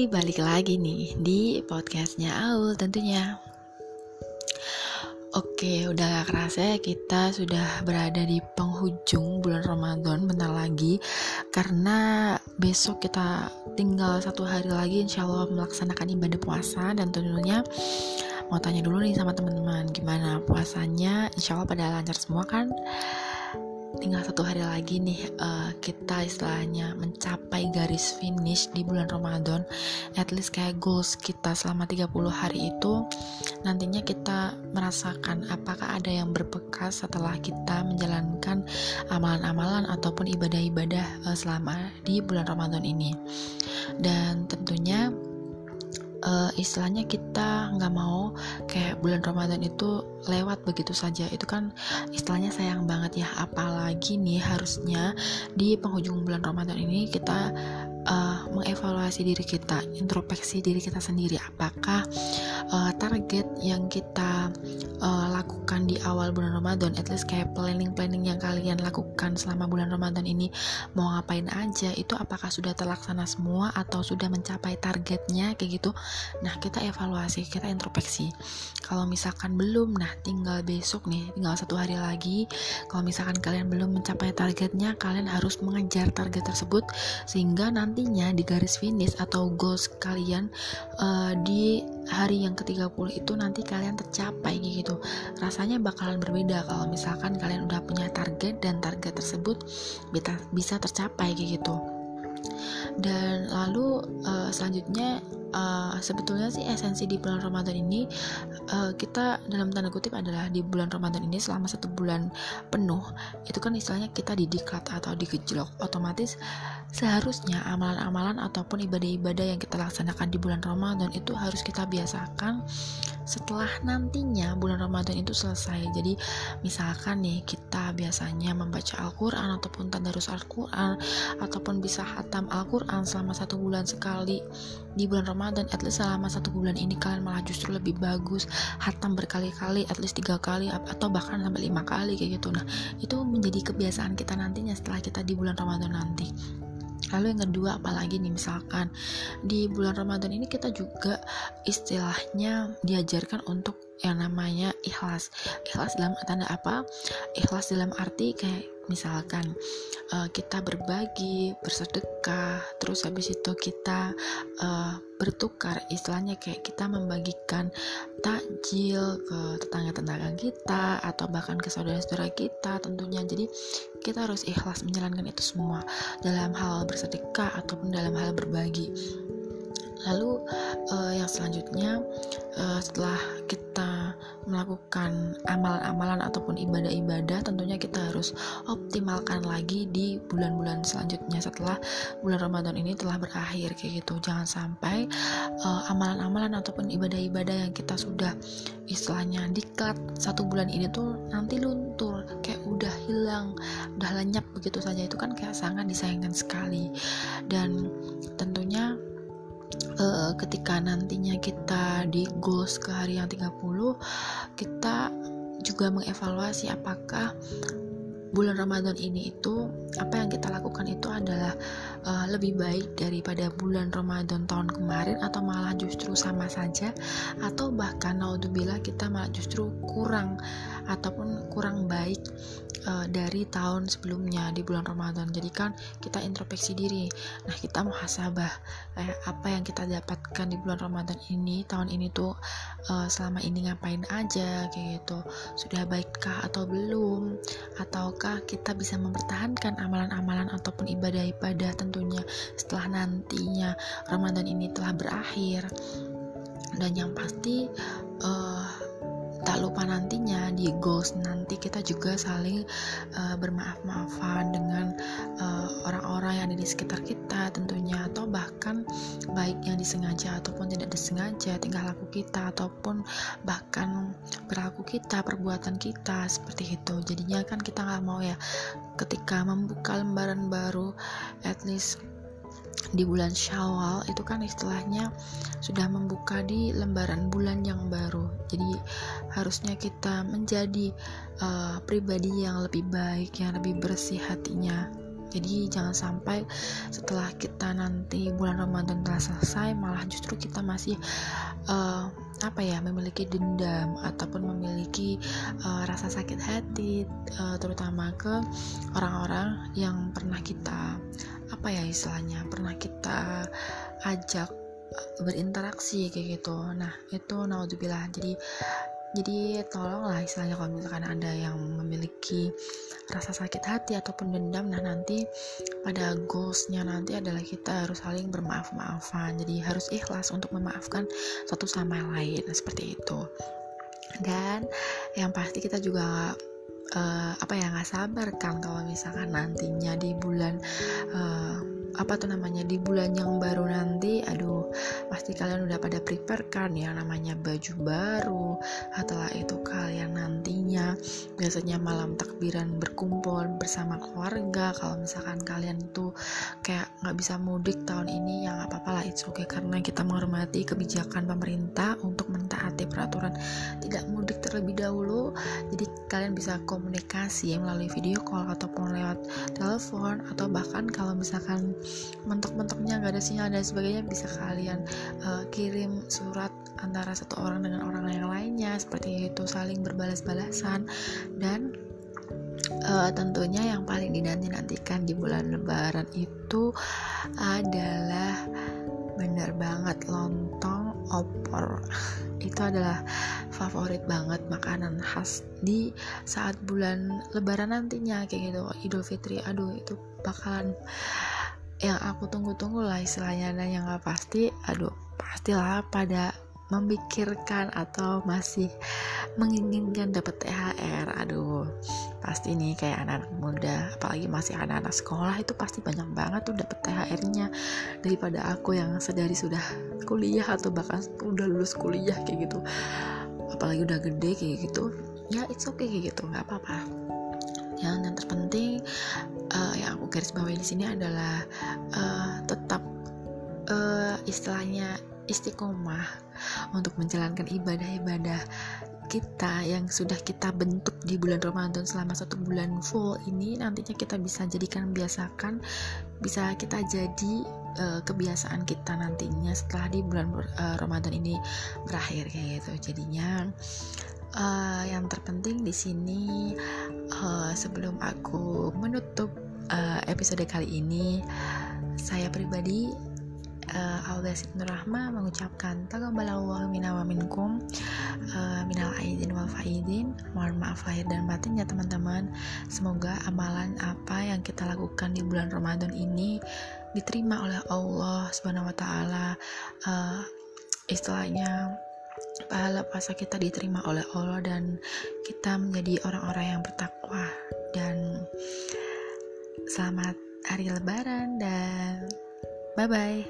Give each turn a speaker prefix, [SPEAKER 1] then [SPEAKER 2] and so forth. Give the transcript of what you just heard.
[SPEAKER 1] Hai, balik lagi nih di podcastnya Aul tentunya. Oke, udah gak kerasa ya kita sudah berada di penghujung bulan Ramadan bentar lagi. Karena besok kita tinggal satu hari lagi insya Allah melaksanakan ibadah puasa. Dan tentunya mau tanya dulu nih sama teman-teman Gimana puasanya, insya Allah pada lancar semua kan? Tinggal satu hari lagi nih uh, kita istilahnya mencapai garis finish di bulan Ramadan. At least kayak goals kita selama 30 hari itu nantinya kita merasakan apakah ada yang berbekas setelah kita menjalankan amalan-amalan ataupun ibadah-ibadah uh, selama di bulan Ramadan ini. Dan tentunya uh, istilahnya kita nggak mau kayak bulan Ramadan itu lewat begitu saja. Itu kan istilahnya sayang banget ya. Apalagi nih harusnya di penghujung bulan Ramadan ini kita uh, mengevaluasi diri kita introspeksi diri kita sendiri. Apakah uh, target yang kita uh, lakukan di awal bulan Ramadan at least kayak planning-planning yang kalian lakukan selama bulan Ramadan ini mau ngapain aja itu apakah sudah terlaksana semua atau sudah mencapai targetnya kayak gitu. Nah kita evaluasi kita introspeksi. Kalau misalkan belum nah tinggal besok nih tinggal satu hari lagi. Kalau misalkan kalian belum mencapai targetnya kalian harus mengejar target tersebut sehingga nantinya di garis finish atau goals kalian uh, di hari yang ke-30 itu nanti kalian tercapai gitu rasanya bakalan berbeda kalau misalkan kalian udah punya target dan target tersebut bisa tercapai kayak gitu. Dan lalu selanjutnya uh, sebetulnya sih esensi di bulan Ramadan ini uh, kita dalam tanda kutip adalah di bulan Ramadan ini selama satu bulan penuh itu kan istilahnya kita didiklat atau digejlok. Otomatis seharusnya amalan-amalan ataupun ibadah-ibadah yang kita laksanakan di bulan Ramadan itu harus kita biasakan setelah nantinya bulan Ramadan itu selesai. Jadi misalkan nih kita biasanya membaca Al-Quran ataupun tadarus Al-Quran ataupun bisa hatam Al-Quran selama satu bulan sekali di bulan Ramadan at least selama satu bulan ini kalian malah justru lebih bagus hatam berkali-kali at least tiga kali atau bahkan sampai lima kali kayak gitu nah itu menjadi kebiasaan kita nantinya setelah kita di bulan Ramadan nanti Lalu yang kedua apalagi nih misalkan di bulan Ramadan ini kita juga istilahnya diajarkan untuk yang namanya ikhlas. Ikhlas dalam tanda apa? Ikhlas dalam arti kayak misalkan uh, kita berbagi, bersedekah, terus habis itu kita uh, bertukar, istilahnya kayak kita membagikan takjil ke tetangga-tetangga kita atau bahkan ke saudara-saudara kita tentunya. Jadi kita harus ikhlas menjalankan itu semua dalam hal bersedekah ataupun dalam hal berbagi lalu uh, yang selanjutnya uh, setelah kita melakukan amalan-amalan ataupun ibadah-ibadah tentunya kita harus optimalkan lagi di bulan-bulan selanjutnya. Setelah bulan Ramadan ini telah berakhir kayak gitu. Jangan sampai uh, amalan-amalan ataupun ibadah-ibadah yang kita sudah istilahnya diklat satu bulan ini tuh nanti luntur kayak udah hilang udah lenyap begitu saja. Itu kan kayak sangat disayangkan sekali. Dan tentunya uh, ketika nantinya kita di goals ke hari yang 30 kita juga mengevaluasi apakah bulan Ramadan ini itu apa yang kita lakukan itu adalah uh, lebih baik daripada bulan Ramadan tahun kemarin atau malah justru sama saja atau bahkan naudzubillah kita malah justru kurang ataupun kurang baik uh, dari tahun sebelumnya di bulan Ramadan. Jadi kan kita introspeksi diri. Nah, kita muhasabah eh, apa yang kita dapatkan di bulan Ramadan ini, tahun ini tuh uh, selama ini ngapain aja kayak gitu. Sudah baikkah atau belum? Ataukah kita bisa mempertahankan amalan-amalan ataupun ibadah-ibadah tentunya setelah nantinya Ramadan ini telah berakhir. Dan yang pasti uh, tak lupa nantinya di goals nanti kita juga saling uh, bermaaf-maafan dengan uh, orang-orang yang ada di sekitar kita tentunya atau bahkan baik yang disengaja ataupun tidak disengaja tingkah laku kita ataupun bahkan perilaku kita perbuatan kita seperti itu. Jadinya kan kita nggak mau ya ketika membuka lembaran baru at least di bulan Syawal itu kan istilahnya sudah membuka di lembaran bulan yang baru. Jadi harusnya kita menjadi uh, pribadi yang lebih baik, yang lebih bersih hatinya. Jadi jangan sampai setelah kita nanti bulan Ramadan telah selesai malah justru kita masih uh, apa ya memiliki dendam ataupun memiliki uh, rasa sakit hati uh, terutama ke orang-orang yang pernah kita apa ya istilahnya pernah kita ajak berinteraksi kayak gitu. Nah itu naudzubillah. Jadi jadi tolonglah istilahnya kalau misalkan ada yang memiliki rasa sakit hati ataupun dendam nah nanti pada goalsnya nanti adalah kita harus saling bermaaf-maafan. Jadi harus ikhlas untuk memaafkan satu sama lain nah, seperti itu. Dan yang pasti kita juga uh, apa ya nggak sabar kan kalau misalkan nantinya di bulan uh, apa tuh namanya di bulan yang baru nanti aduh pasti kalian udah pada prepare kan ya namanya baju baru setelah itu kalian nantinya biasanya malam takbiran berkumpul bersama keluarga kalau misalkan kalian tuh kayak nggak bisa mudik tahun ini ya nggak apa-apa lah itu oke okay. karena kita menghormati kebijakan pemerintah untuk mentaati peraturan. Tidak mudik terlebih dahulu. Jadi kalian bisa komunikasi melalui video call ataupun lewat telepon atau bahkan kalau misalkan mentok-mentoknya gak ada sinyal dan sebagainya bisa kalian uh, kirim surat antara satu orang dengan orang yang lainnya. Seperti itu saling berbalas-balasan. Dan uh, tentunya yang paling dinanti-nantikan di bulan lebaran itu adalah benar banget lontong opor itu adalah favorit banget makanan khas di saat bulan lebaran nantinya kayak gitu. Idul fitri aduh itu bakalan yang aku tunggu-tunggu lah istilahnya. Dan yang gak pasti aduh pastilah pada memikirkan atau masih menginginkan dapat THR aduh pasti nih kayak anak-anak muda apalagi masih anak-anak sekolah itu pasti banyak banget tuh dapat THR-nya daripada aku yang sedari sudah kuliah atau bahkan udah lulus kuliah kayak gitu apalagi udah gede kayak gitu ya it's okay kayak gitu nggak apa-apa. Yang yang terpenting uh, yang aku garis bawahi di sini adalah uh, tetap uh, istilahnya istiqomah untuk menjalankan ibadah-ibadah kita yang sudah kita bentuk di bulan Ramadan selama satu bulan full ini nantinya kita bisa jadikan biasakan bisa kita jadi uh, kebiasaan kita nantinya setelah di bulan uh, Ramadan ini berakhir kayak gitu. Jadinya uh, yang terpenting di sini uh, sebelum aku menutup uh, episode kali ini saya pribadi uh, Aldas Ibnu Rahma mengucapkan tagaballahu minna wa minkum uh, minal aidin wal faidin. Mohon maaf lahir dan batin ya teman-teman. Semoga amalan apa yang kita lakukan di bulan Ramadan ini diterima oleh Allah Subhanahu wa taala. Uh, istilahnya pahala puasa kita diterima oleh Allah dan kita menjadi orang-orang yang bertakwa. Dan selamat hari lebaran dan Bye bye.